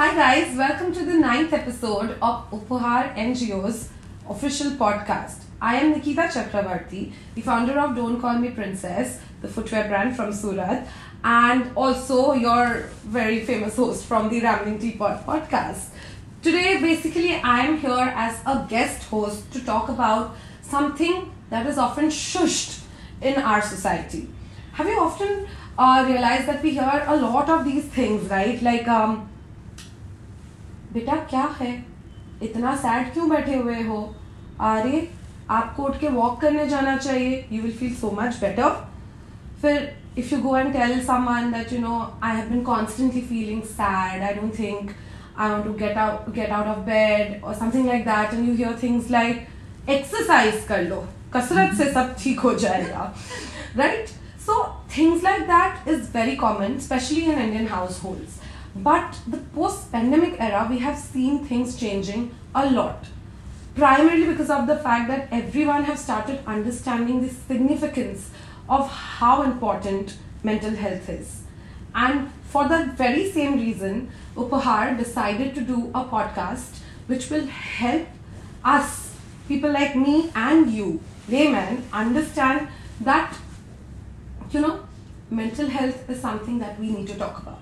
Hi guys, welcome to the ninth episode of Uphaar NGO's official podcast. I am Nikita Chakravorty, the founder of Don't Call Me Princess, the footwear brand from Surat, and also your very famous host from the Rambling Teapot podcast. Today, basically, I am here as a guest host to talk about something that is often shushed in our society. Have you often uh, realized that we hear a lot of these things, right? Like, um, बेटा, क्या है? इतना sad क्यों बैठे हुए हो? अरे आपको उठ के वॉक करने जाना चाहिए। You will feel so much better फिर if you go and tell someone that you know I have been constantly feeling sad I don't think I want to get out get out of bed और something like that and you hear things like exercise कर लो कसरत से सब ठीक हो जाएगा right so things like that is very common specially in Indian households But the post pandemic era, we have seen things changing a lot. Primarily because of the fact that everyone has started understanding the significance of how important mental health is. And for the very same reason, Uphaar decided to do a podcast which will help us, people like me and you, laymen, understand that, you know, mental health is something that we need to talk about.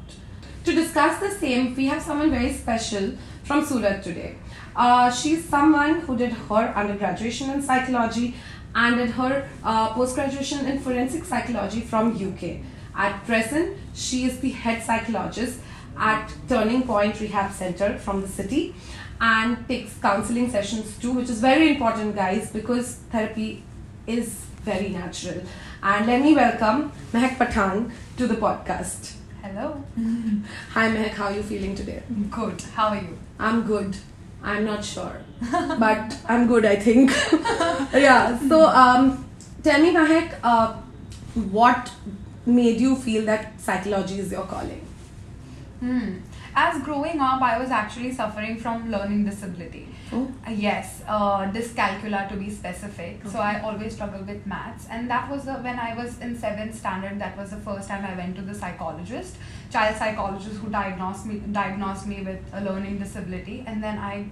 To discuss the same, we have someone very special from Surat today. Uh, she's someone who did her undergraduate in psychology and did her uh, post-graduation in forensic psychology from UK. At present, she is the head psychologist at Turning Point Rehab Center from the city and takes counseling sessions too, which is very important, guys, because therapy is very natural. And let me welcome Mahek Pathan to the podcast. Hello. Hi Mahek, how are you feeling today? Good. How are you? I'm good. I'm not sure, but I'm good. I think. yeah. So, um, tell me, Mahek, uh, what made you feel that psychology is your calling? Hmm. As growing up, I was actually suffering from learning disability. Oh. Uh, yes, uh, dyscalculia to be specific. So I always struggled with maths, and that was the, when I was in seventh standard. That was the first time I went to the psychologist, child psychologist, who diagnosed me diagnosed me with a learning disability, and then I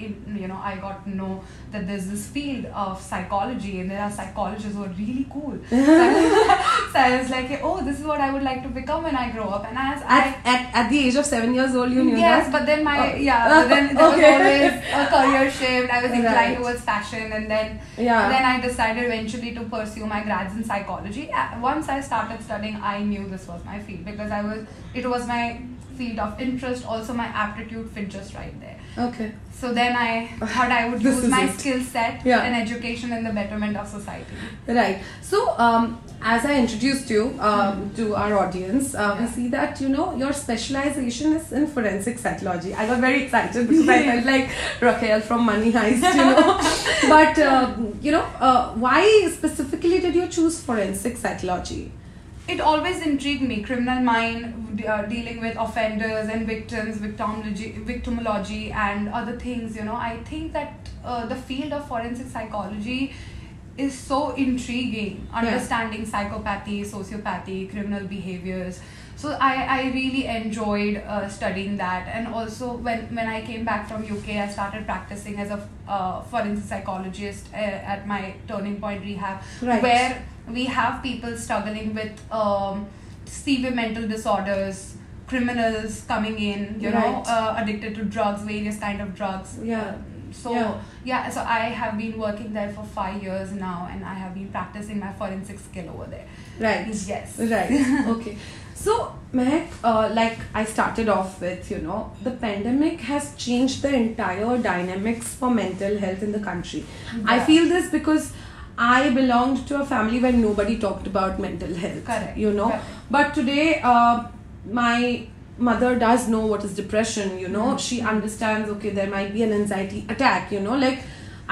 you know I got to know that there's this field of psychology and there are psychologists who are really cool. so, I, was like, oh, this is what I would like to become when I grow up. And as at, I at, at the age of seven years old, you knew yes, that. but then my Oh. yeah, but then there Okay. was always a career shift. I was inclined Right. towards fashion, and then Yeah. then I decided eventually to pursue my grads in psychology. Once I started studying, I knew this was my field because I was it was my field of interest. Also, my aptitude fit just right there. Okay. So then I thought I would use my it. skill set Yeah. and education in the betterment of society. Right. So, um, as I introduced you um, to our audience, uh, we Yeah. see that you know your specialization is in forensic psychology. I got very excited because I felt like Raquel from Money Heist, you know. but um, you know, uh, why specifically did you choose forensic psychology? It always intrigued me. Criminal mind uh, dealing with offenders and victims victimology victimology and other things you know. I think that uh, the field of forensic psychology is so intriguing. Understanding psychopathy sociopathy criminal behaviors so i, I really enjoyed uh, studying that and also when, when i came back from uk i started practicing as a uh, forensic psychologist uh, at my turning point rehab Right. where we have people struggling with um, severe mental disorders criminals coming in you know Right. uh, addicted to drugs various kind of drugs Yeah. Um, so Yeah. yeah. so i have been working there for five years now and i have been practicing my forensic skill over there Right. yes Right. Okay. So, Mahek, uh, like I started off with, you know, the pandemic has changed the entire dynamics for mental health in the country. I feel this because I belonged to a family where nobody talked about mental health. Correct, You know, correct. but today, uh, my mother does know what is depression. You know, Mhm. she understands. Okay, there might be an anxiety attack. You know, like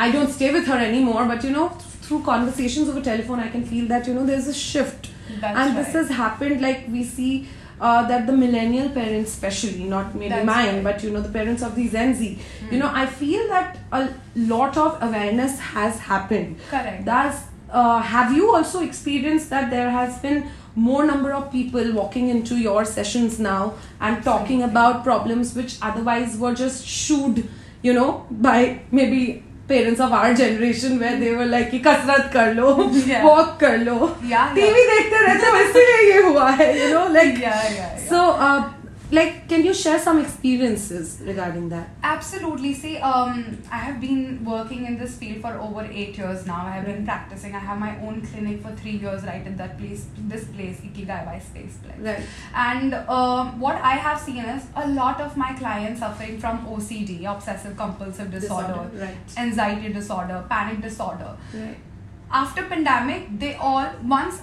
I don't stay with her anymore, but you know, through conversations over telephone, I can feel that you know there's a shift That's and this has happened like we see uh, that the millennial parents especially not maybe That's mine right. but you know the parents of the gen z Hmm. you know i feel that a lot of awareness has happened correct that's uh, have you also experienced that there has been more number of people walking into your sessions now and talking about problems which otherwise were just shooed you know by maybe parents of our generation where they like की कसरत कर लो walk कर लो. TV देखते रहते हो इसीलिए ये हुआ है you know like so yeah, yeah. so like can you share some experiences regarding that Absolutely. See, um, I have been working in this field for over eight years now. I have been practicing. I have my own clinic for three years, right in that place, this place, Ikigai by Space Place. right And um, what I have seen is a lot of my clients suffering from OCD, obsessive compulsive disorder, right anxiety disorder, panic disorder. right After pandemic, they all once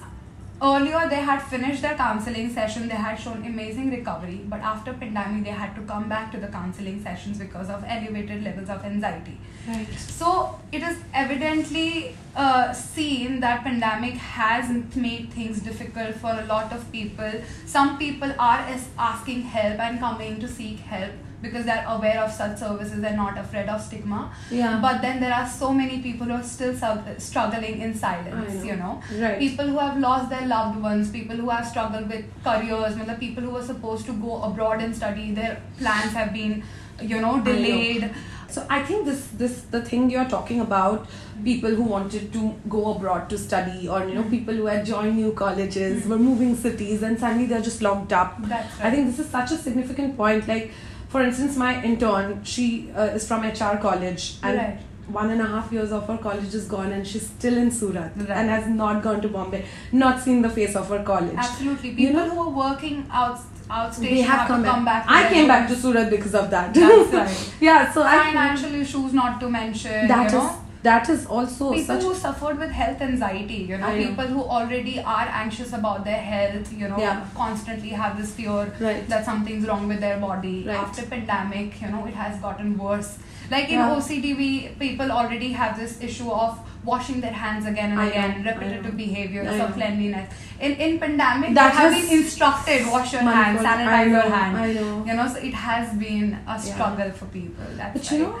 earlier they had finished their counseling session, they had shown amazing recovery, but after pandemic they had to come back to the counseling sessions because of elevated levels of anxiety. right So it is evidently uh, seen that pandemic has made things difficult for a lot of people. Some people are asking help and coming to seek help because they're aware of such services and not afraid of stigma. yeah But then there are so many people who are still sub- struggling in silence, know. you know. right People who have lost their loved ones, people who have struggled with careers, the people who were supposed to go abroad and study, their plans have been, you know, know. delayed. So I think this this the thing you're talking about people who wanted to go abroad to study or you know Mm. people who had joined new colleges Mm. were moving cities and suddenly they're just locked up. That's I think this is such a significant point. Like for instance, my intern she uh, is from HR college and right. one and a half years of her college is gone and she's still in Surat Right. and has not gone to Bombay, not seen the face of her college. Absolutely. You People know- who are working out outstation They have come to come back. I came back to. Surat because of that. That's right. yeah, so I Financial issues not to mention. that you is know? That is also people who suffered with health anxiety you know know. people who already are anxious about their health you know Yeah. constantly have this fear right. that something's wrong with their body Right. after pandemic you know it has gotten worse like in Yeah. ocd we people already have this issue of washing their hands again and I again I repetitive know. behaviors of cleanliness in in pandemic That they have been instructed wash your hands sanitize know, your hands I know. you know so it has been a Yeah. struggle for people that's But you know,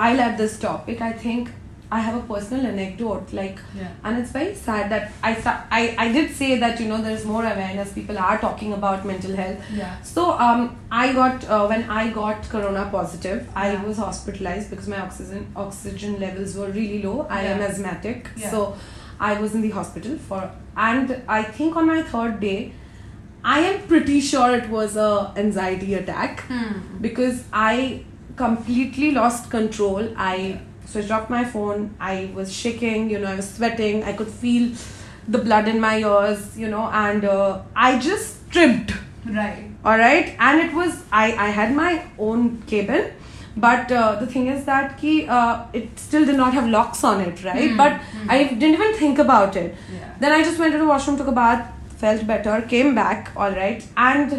while at this topic, I think I have a personal anecdote. Like, yeah and it's very sad that I I I did say that you know there is more awareness. People are talking about mental health. yeah So um, I got uh, when I got corona positive, I Yeah. was hospitalized because my oxygen oxygen levels were really low. I am asthmatic, Yeah. so I was in the hospital for, and I think on my third day, I am pretty sure it was a anxiety attack hmm. because I completely lost control. I switched off my phone. I was shaking, you know, I was sweating. I could feel the blood in my ears, you know, and uh, I just tripped. right All right, and it was I I had my own cabin, but uh, the thing is that ki, uh, it still did not have locks on it, right? Hmm, But hmm. I didn't even think about it. yeah Then I just went to the washroom, took a bath, felt better, came back, all right, and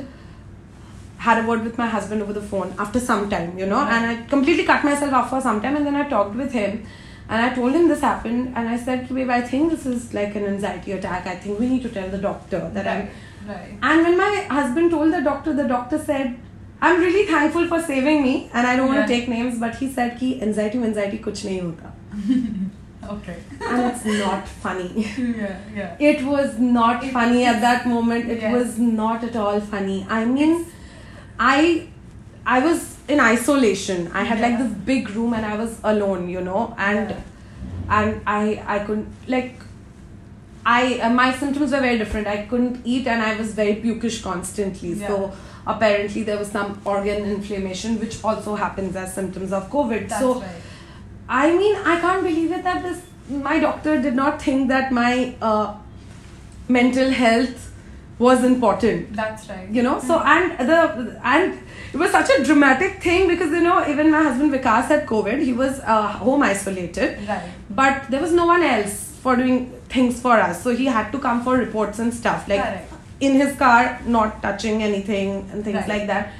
had a word with my husband over the phone after some time, you know, and I completely cut myself off for some time, and then I talked with him. And I told him this happened, and I said, Babe, I think this is like an anxiety attack. I think we need to tell the doctor that I'm. right, right. And when my husband told the doctor, the doctor said, I'm really thankful for saving me, and I don't want to take names, but he said, Ki anxiety, anxiety, kuch nahi hota. Okay. And it's not funny. yeah, yeah. It was not It- funny at that moment. It was not at all funny. I mean, I I was in isolation. I had like this big room and I was alone, you know, and and I I couldn't like I uh, my symptoms were very different. I couldn't eat and I was very pukish constantly. Yeah. So apparently there was some organ inflammation which also happens as symptoms of COVID. That's so right. I mean, I can't believe it that this my doctor did not think that my uh, mental health was important. That's right. You know, so and the and it was such a dramatic thing because you know even my husband Vikas had COVID. He was uh, home isolated, Right. but there was no one else for doing things for us. So he had to come for reports and stuff like Correct. in his car, not touching anything and things Right. like that.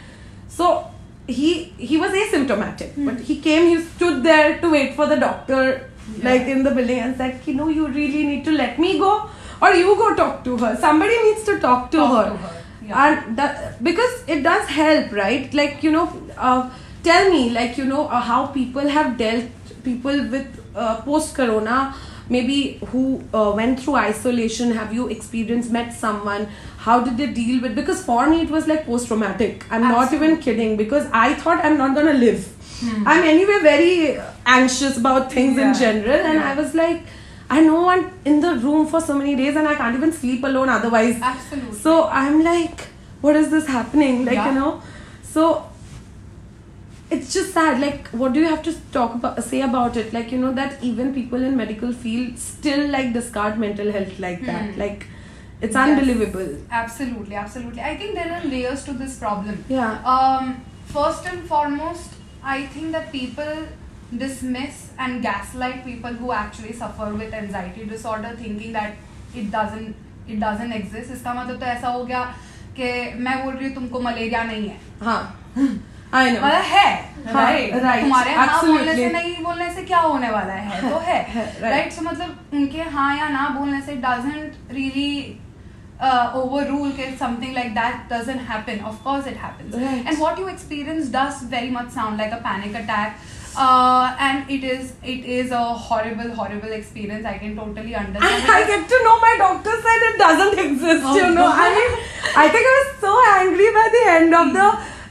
So he he was asymptomatic, Hmm. but he came. He stood there to wait for the doctor, Yeah. like in the building, and said, "You know, you really need to let me go, or you go talk to her. Somebody needs to talk to Talk her." to her. Yeah. And that because it does help, right? Like you know, uh, tell me, like you know, uh, how people have dealt people with uh, post corona maybe who uh, went through isolation have you experienced met someone how did they deal with because for me it was like post traumatic i'm not even kidding because i thought i'm not gonna live Hmm. i'm anyway very anxious about things in general and Yeah. i was like i know i'm in the room for so many days and i can't even sleep alone otherwise Absolutely. so i'm like what is this happening like Yeah. you know so it's just sad like what do you have to talk about say about it like you know that even people in medical field still like discard mental health like that Hmm. like it's Yes. unbelievable Absolutely, absolutely. I think there are layers to this problem. yeah Um, first and foremost, I think that people dismiss and gaslight people who actually suffer with anxiety disorder, thinking that it doesn't it doesn't exist. इसका मतलब तो ऐसा हो गया कि मैं बोल रही हूँ तुमको मलेरिया नहीं है huh i know मतलब है हाँ, राइट right, तुम्हारे हाँ बोलने से absolutely. नहीं बोलने से क्या होने वाला है तो है है, right. राइट सो मतलब उनके हाँ या ना बोलने से डजंट रियली overrule कि something like that doesn't happen of course it happens Right. and what you experience does very much sound like a panic attack uh, and it is it is a horrible horrible experience i can totally understand I, I get to know my doctor said it doesn't exist, Oh, you know. I mean, I think I was so angry by the end of the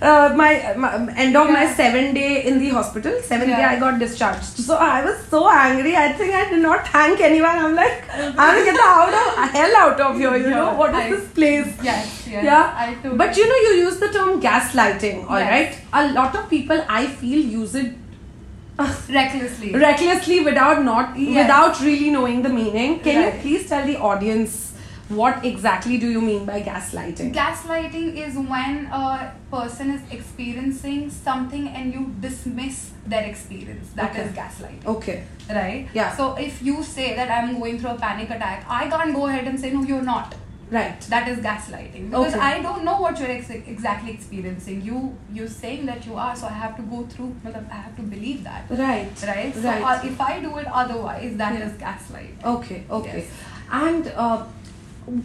uh, my, my end of my Yeah. seven day in the hospital. Seven day I got discharged. So I was so angry. I think I did not thank anyone. I'm like, I'm gonna get the out of hell out of here. You know what is I- this place? yes yes Yeah, i too but you know, you use the term gaslighting, all Yes. right? A lot of people I feel use it recklessly recklessly without not Yes. without really knowing the meaning can Right. you please tell the audience what exactly do you mean by gaslighting Gaslighting is when a person is experiencing something and you dismiss their experience. That is Okay. gaslighting. okay Right? Yeah. So if you say that I'm going through a panic attack, I can't go ahead and say, no, you're not. Right That is gaslighting. Because Okay. I don't know what you're ex- exactly experiencing. You, you're saying that you are, so I have to go through, I have to believe that. right Right? So Right. uh, if I do it otherwise, that is Yeah. gaslighting. okay okay Yes. and uh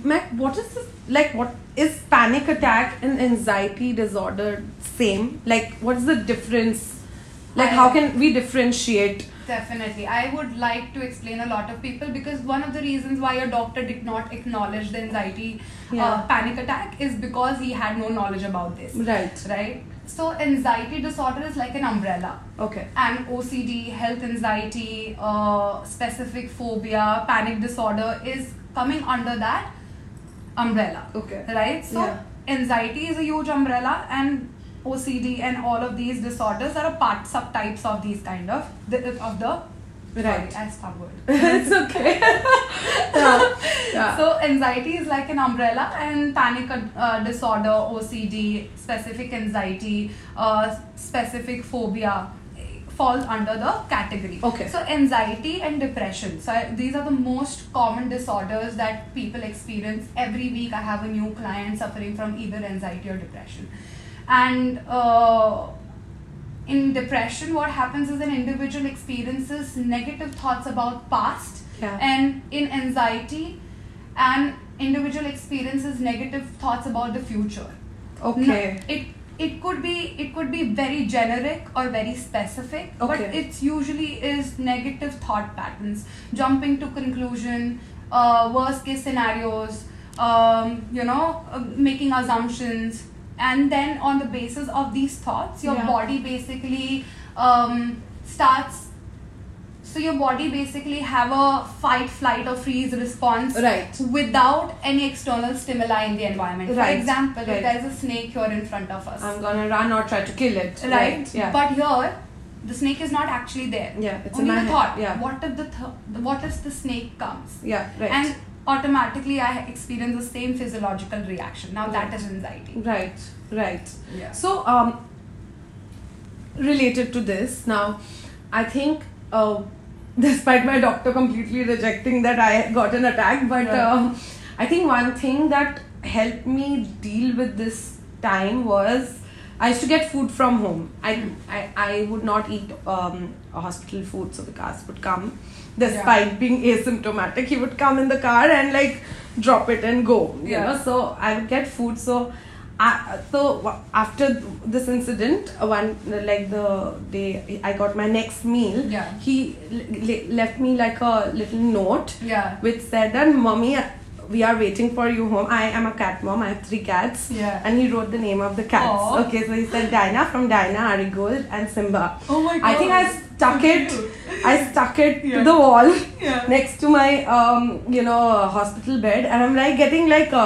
Mac, what is this like what is panic attack and anxiety disorder same like what is the difference like I- how can we differentiate Definitely. I would like to explain a lot of people because one of the reasons why your doctor did not acknowledge the anxiety Yeah. uh, panic attack is because he had no knowledge about this. right Right? So, anxiety disorder is like an umbrella. okay And OCD, health anxiety, uh, specific phobia, panic disorder is coming under that umbrella. okay Right? So, Yeah. anxiety is a huge umbrella, and OCD and all of these disorders are a part subtypes of these kind of the, of the Right. Sorry, I stumbled. it's okay yeah, yeah. So anxiety is like an umbrella, and panic uh, disorder, OCD, specific anxiety, uh, specific phobia eh, falls under the category. Okay. So anxiety and depression. So I, these are the most common disorders that people experience every week. I have a new client suffering from either anxiety or depression, and. Uh, in depression what happens is an individual experiences negative thoughts about past Yeah. and in anxiety an individual experiences negative thoughts about the future okay No, it it could be it could be very generic or very specific but Okay. it's usually is negative thought patterns jumping to conclusion uh, worst case scenarios um, you know uh, making assumptions and then on the basis of these thoughts your Yeah. body basically um, starts so your body basically have a fight flight or freeze response Right. without any external stimuli in the environment for example Right. if there is a snake here in front of us I'm gonna run or try to kill it. right, Yeah. but here the snake is not actually there yeah. It's only a the head. thought Yeah. what if the th- what if the snake comes Yeah. Right. and automatically i experience the same physiological reaction now that is anxiety right. Right. yeah So um, related to this now, I think. Uh, despite my doctor completely rejecting that I got an attack, but Yeah. um, I think one thing that helped me deal with this time was I used to get food from home. I I, I would not eat um, hospital food, so Vikas would come. Despite being asymptomatic, he would come in the car and like drop it and go. You Yeah. know, so I would get food. So I, so after this incident, uh, one like the day I got my next meal, Yeah. he left me like a little note Yeah. which said that mommy we are waiting for you home i am a cat mom i have three cats Yeah. and he wrote the name of the cats Aw. okay so he said dinah from dinah arigold and simba Oh my god. i think i stuck So it i stuck it Yeah. to the wall Yeah. next to my um you know hospital bed and i'm like getting like a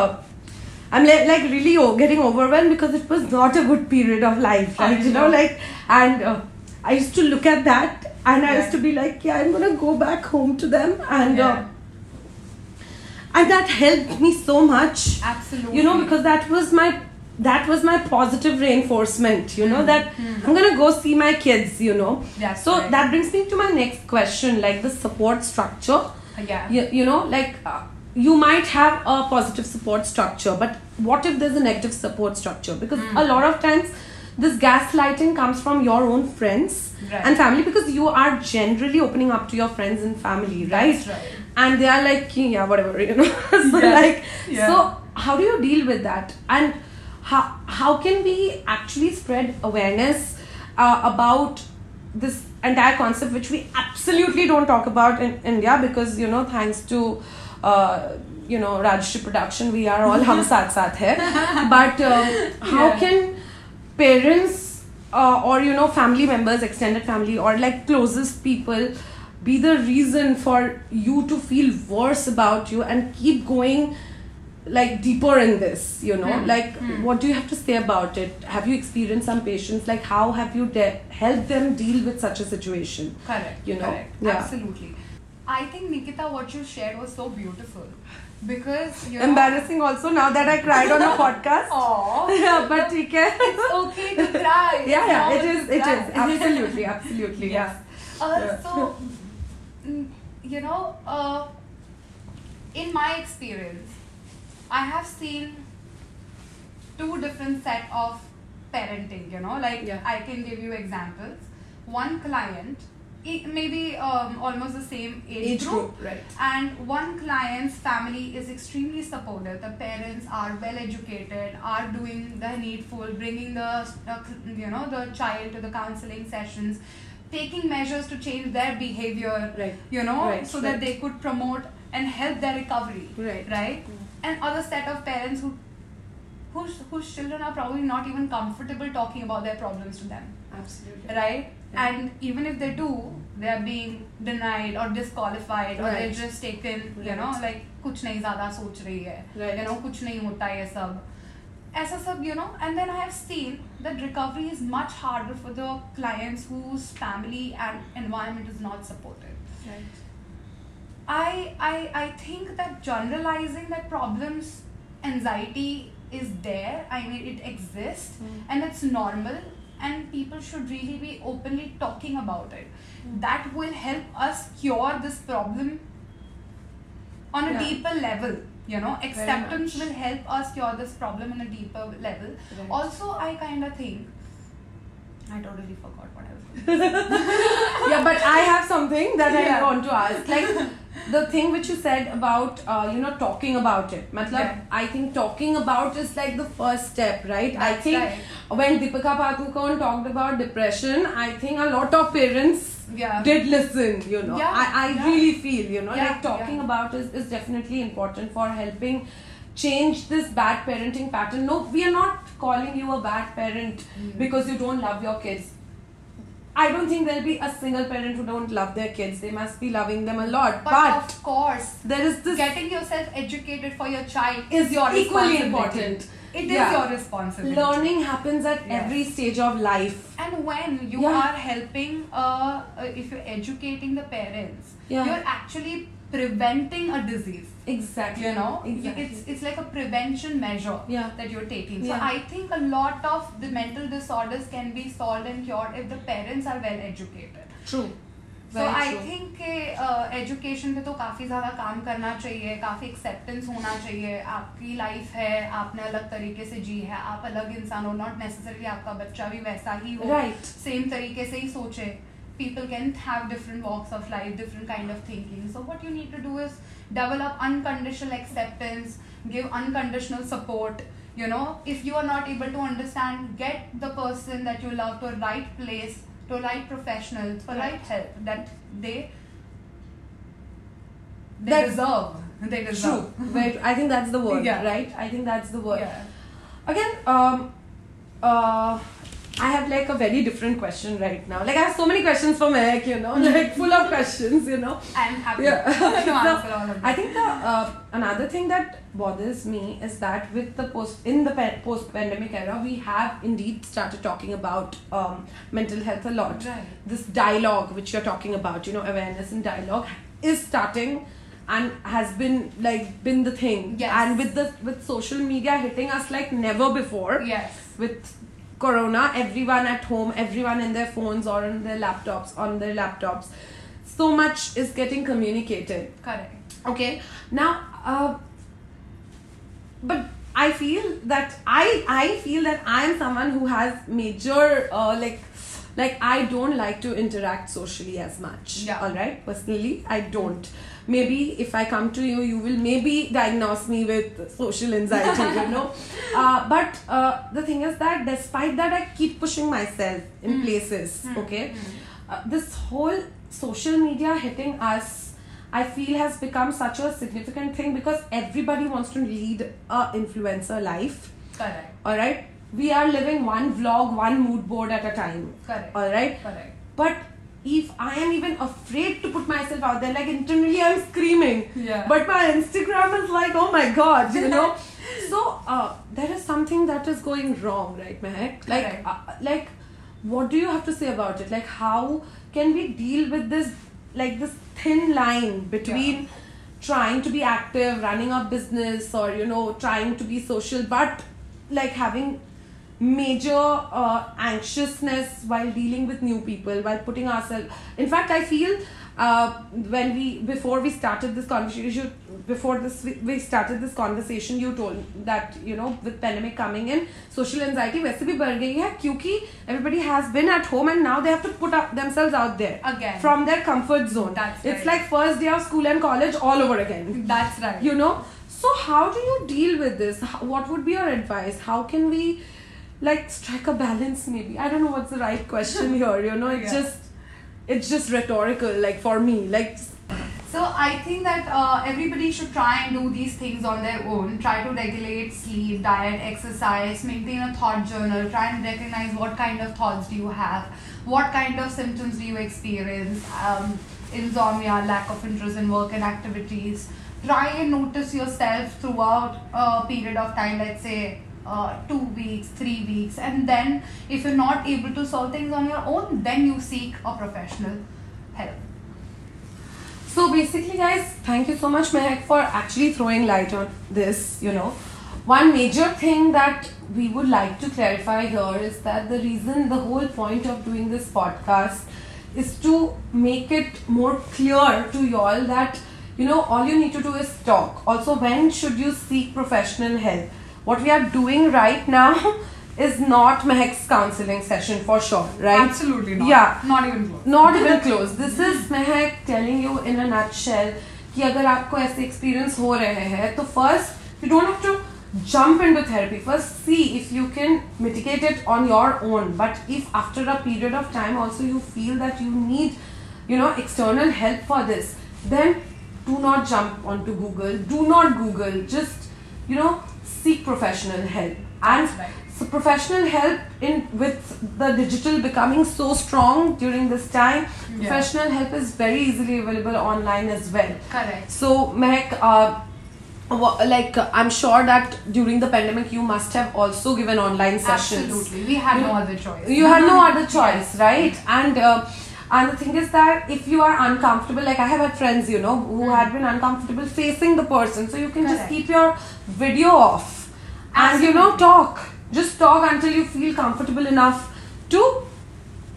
I'm like, like really getting overwhelmed because it was not a good period of life, right? You know, like, and uh, I used to look at that and I used to be like, yeah, I'm gonna go back home to them, and Yeah. uh, and that helped me so much Absolutely. you know because that was my that was my positive reinforcement you know Hmm. that i'm gonna go see my kids you know That's so right. that brings me to my next question like the support structure Yeah. you, you know like uh, you might have a positive support structure but what if there's a negative support structure because Hmm. a lot of times this gaslighting comes from your own friends Right. and family because you are generally opening up to your friends and family right That's right. And they are like yeah whatever you know so Yeah. like Yeah. so how do you deal with that and how how can we actually spread awareness uh, about this entire concept which we absolutely don't talk about in india because you know thanks to uh, you know Rajshri production we are all hum saath saath hai but um, how Yeah. can parents uh, or you know family members extended family or like closest people be the reason for you to feel worse about you and keep going like deeper in this you know Hmm. like Hmm. what do you have to say about it have you experienced some patients like how have you de- helped them deal with such a situation Correct. You know? Correct. Yeah. Absolutely. I think Nikita, what you shared was so beautiful because you know. embarrassing also now that i cried on a podcast Aw. yeah but okay it's okay to cry. yeah yeah it is it is absolutely absolutely yeah Uh, Yeah. So, mm, you know, uh, in my experience, I have seen two different set of parenting. You know, like Yeah. I can give you examples. One client, maybe um, almost the same age, age group, group right and one client's family is extremely supportive the parents are well educated are doing the needful bringing the uh, you know the child to the counseling sessions taking measures to change their behavior right you know Right, so right. that they could promote and help their recovery right right and other set of parents who whose, whose children are probably not even comfortable talking about their problems to them absolutely right Yeah. and even if they do they are being denied or disqualified or they're Right. just taken you Right. know like कुछ नहीं ज़्यादा सोच रही है Right. you know कुछ नहीं होता ये सब SSL, you know, and then I have seen that recovery is much harder for the clients whose family and environment is not supported. Right. I, I, I think that generalizing that problems, anxiety is there, I mean, it exists mm. and it's normal, and people should really be openly talking about it. Mm. That will help us cure this problem on a Yeah. deeper level you know acceptance will help us cure this problem on a deeper level Right. also i kind of think i totally forgot what i was going to yeah, but I have something that I want to ask. Like the thing which you said about uh, you know talking about it. Matlab, Yeah. I think talking about is like the first step, right? I think right. when Deepika Padukone talked about depression, I think a lot of parents yeah did listen. You know, Yeah, I, I yeah. really feel you know like talking about is is definitely important for helping change this bad parenting pattern. No, we are not calling you a bad parent Mm. because you don't love your kids. I don't think there'll be a single parent who don't love their kids. They must be loving them a lot. but, But, of course there is this getting yourself educated for your child is your equally important. It is Yeah. your responsibility. Learning happens at Yes. every stage of life. And when you Yeah. are helping, uh, uh, if you're educating the parents, Yeah. you're actually preventing a disease. Exactly. You know, exactly. it's it's like a prevention measure Yeah. that you're taking. So Yeah. I think a lot of the mental disorders can be solved and cured if the parents are well educated. true. So I. Think education पे तो काफ़ी ज़्यादा काम करना चाहिए काफ़ी acceptance होना चाहिए आपकी लाइफ है आपने अलग तरीके से जी है आप अलग इंसान हो नॉट नेसेसरली आपका बच्चा भी वैसा ही हो Right. सेम तरीके से ही सोचे people can have different walks of life different kind of thinking so what you need to do is develop unconditional acceptance give unconditional support You know, if you are not able to understand, get the person that you love to a right place, to a right professional, for right help that they they That- deserve. They True. deserve. Very, I think that's the word, Yeah. right? I think that's the word. Yeah. Again, um, uh, I have like a very different question right now. Like I have so many questions for Mahek, you know, like full of questions, you know. I'm happy Yeah. to answer all of them. I think the uh, another thing that bothers me is that with the post in the pe- post pandemic era, we have indeed started talking about um, mental health a lot. Right. This dialogue which you're talking about, you know, awareness and dialogue is starting and has been like been the thing. Yes. And with the with social media hitting us like never before Yes. with corona everyone at home everyone in their phones or on their laptops on their laptops. So much is getting communicated. Correct. okay? Now uh, but i feel that i i feel that i am someone who has major uh, like like i don't like to interact socially as much Yeah. all right personally i don't maybe if i come to you you will maybe diagnose me with social anxiety you know uh, but uh, the thing is that despite that i keep pushing myself in Mm. places Mm. okay Mm. uh, this whole social media hitting us i feel has become such a significant thing because everybody wants to lead a influencer life Correct. all right we are living one vlog one mood board at a time Correct. all right Correct. but if i am even afraid to put myself out there like internally i'm screaming Yeah. but my instagram is like oh my god you know so uh, there is something that is going wrong right Mahek? like Correct. uh, like what do you have to say about it like how can we deal with this like this thin line between trying to be active running a business or you know trying to be social but like having major uh, anxiousness while dealing with new people while putting ourselves in fact i feel uh, when we before we started this conversation before this we- we started this conversation you told that you know with pandemic coming in social anxiety वैसे भी बढ़ गई है क्योंकि everybody has been at home and now they have to put up themselves out there Again. from their comfort zone That's it's right. like first day of school and college all over again That's right. you know so how do you deal with this How, what would be your advice how can we like strike a balance maybe i don't know what's the right question here you know it's Yeah. just it's just rhetorical like for me like So I think that uh, everybody should try and do these things on their own. Try to regulate sleep, diet, exercise, maintain a thought journal. Try and recognize what kind of thoughts do you have, what kind of symptoms do you experience, um, insomnia, lack of interest in work and activities. Try and notice yourself throughout a period of time, let's say uh, two weeks, three weeks, and then if you're not able to solve things on your own, then you seek a professional help. So basically, guys, thank you so much, Mahek, for actually throwing light on this. You know, one major thing that we would like to clarify here is that the reason, the whole point of doing this podcast is to make it more clear to y'all that you know all you need to do is talk. Also, when should you seek professional help? what we are doing right now is not Mahek's counseling session for sure, right? Absolutely not. Yeah. Not even close. Not even close. This is Mahek telling you in a nutshell that if you ऐसे experience हो first you don't have to jump into therapy. First see if you can mitigate it on your own. But if after a period of time also you feel that you need, you know, external help for this, then do not jump onto Google. Do not Google. Just, you know, seek professional help and right. so professional help in with the digital becoming so strong during this time professional help is very easily available online as well Correct. so Mahek, uh, like i'm sure that during the pandemic you must have also given online sessions Absolutely. We had no other choice. you had no other choice right and uh, and the thing is that if you are uncomfortable like i have had friends you know who had been uncomfortable facing the person. So you can just keep your video off. And you know talk. Just talk until you feel comfortable enough to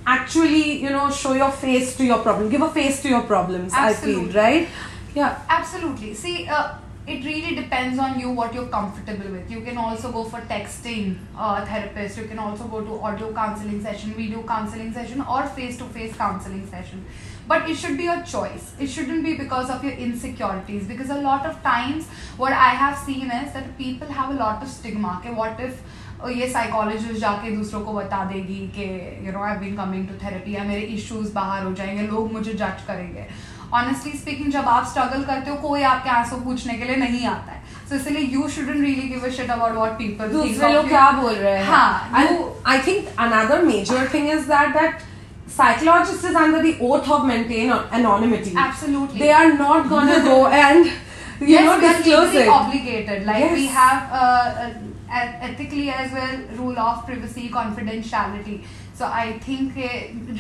actually you know show your face to your problem. Give a face to your problems i feel right? Yeah. Absolutely. See, uh, it really depends on you what you're comfortable with. You can also go for texting uh, therapist. You can also go to audio counseling session, video counseling session, or face-to-face counseling session. But it should be your choice. It shouldn't be because of your insecurities. Because a lot of times, what I have seen is that people have a lot of stigma. Okay, what if और ये psychologist जाके दूसरों को बता देगी कि you know I been coming to therapy या मेरे इश्यूज़ बाहर हो जाएँगे लोग मुझे जज करेंगे ऑनेस्टली स्पीकिंग जब आप स्ट्रगल करते हो कोई आपके आँसू पूछने के लिए नहीं आता है सो इसलिए you shouldn't really give a shit about what people दूसरे लोग क्या बोल रहे हैं हाँ I think another major thing is that that psychologist is under the oath of maintain anonymity. Absolutely. They are not gonna go and you yes, know disclose it. obligated. Like Yes. we have uh, uh, ethically as well rule of privacy, confidentiality. So I think uh,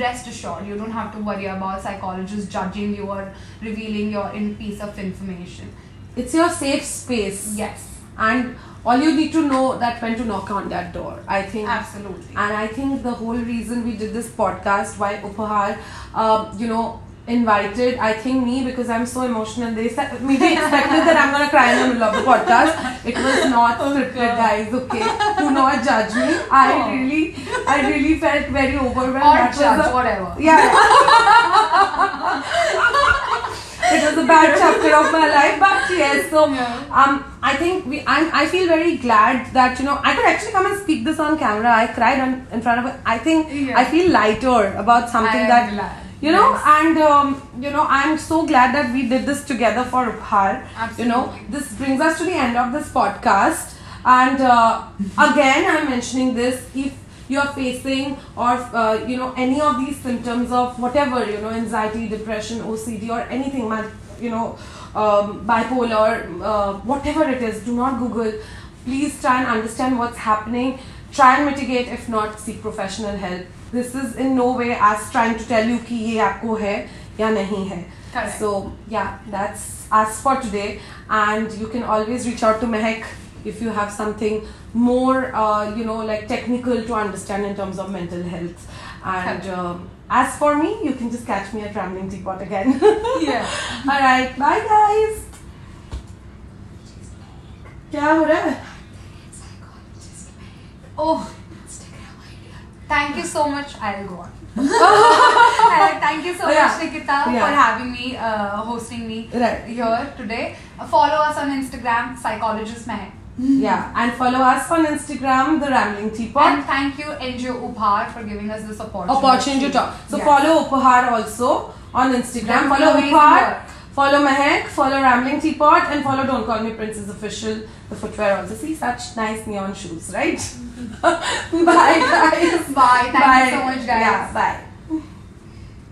rest assured, you don't have to worry about psychologists judging you or revealing your in piece of information. It's your safe space. Yes, And all you need to know that when to knock on that door. I think absolutely. And I think the whole reason we did this podcast, why Uphaar, uh, you know, invited, I think me because I'm so emotional. They said, maybe expected that I'm gonna cry in the middle of the podcast. It was not scripted, guys. Okay, do not judge me. I Oh. really, I really felt very overwhelmed. or That judge, a- whatever. yeah. it was a bad chapter of my life, but yes. So Yeah. um, I think we. I I feel very glad that you know I could actually come and speak this on camera. I cried on, in front of. I think Yeah. I feel lighter about something that glad. You know, Yes. and um, you know, I'm so glad that we did this together for Uphaar. You know, this brings us to the end of this podcast. And uh, again, I'm mentioning this if you're facing or uh, you know any of these symptoms of whatever you know anxiety, depression, OCD, or anything, you know, um, bipolar, uh, whatever it is, do not Google. Please try and understand what's happening. Try and mitigate. If not, seek professional help. This is in no way us trying to tell you कि ये आपको है या नहीं है. Correct. So yeah, that's us for today. And you can always reach out to Mehek if you have something more, uh, you know, like technical to understand in terms of mental health. And Correct. um, as for me, you can just catch me at Rambling Teapot again. Yeah. All right, bye guys. क्या हो रहा है? Oh, thank you so much. I'll go on. Uh, thank you so yeah. much, Nikita, Yeah. for having me, uh, hosting me Right. here today. Uh, follow us on Instagram, Psychologist Mahek. Yeah, and follow us on Instagram, The Rambling Teapot. And thank you, NGO Uphaar, for giving us this opportunity. opportunity to talk. So Yes. follow Uphaar also on Instagram. They're Follow Uphaar. Follow Mahek. Follow Rambling Teapot and follow Don't Call Me Princess Official. The footwear also. See such nice neon shoes, right? Bye guys. Bye. Thank you so much, guys. Yeah. Bye.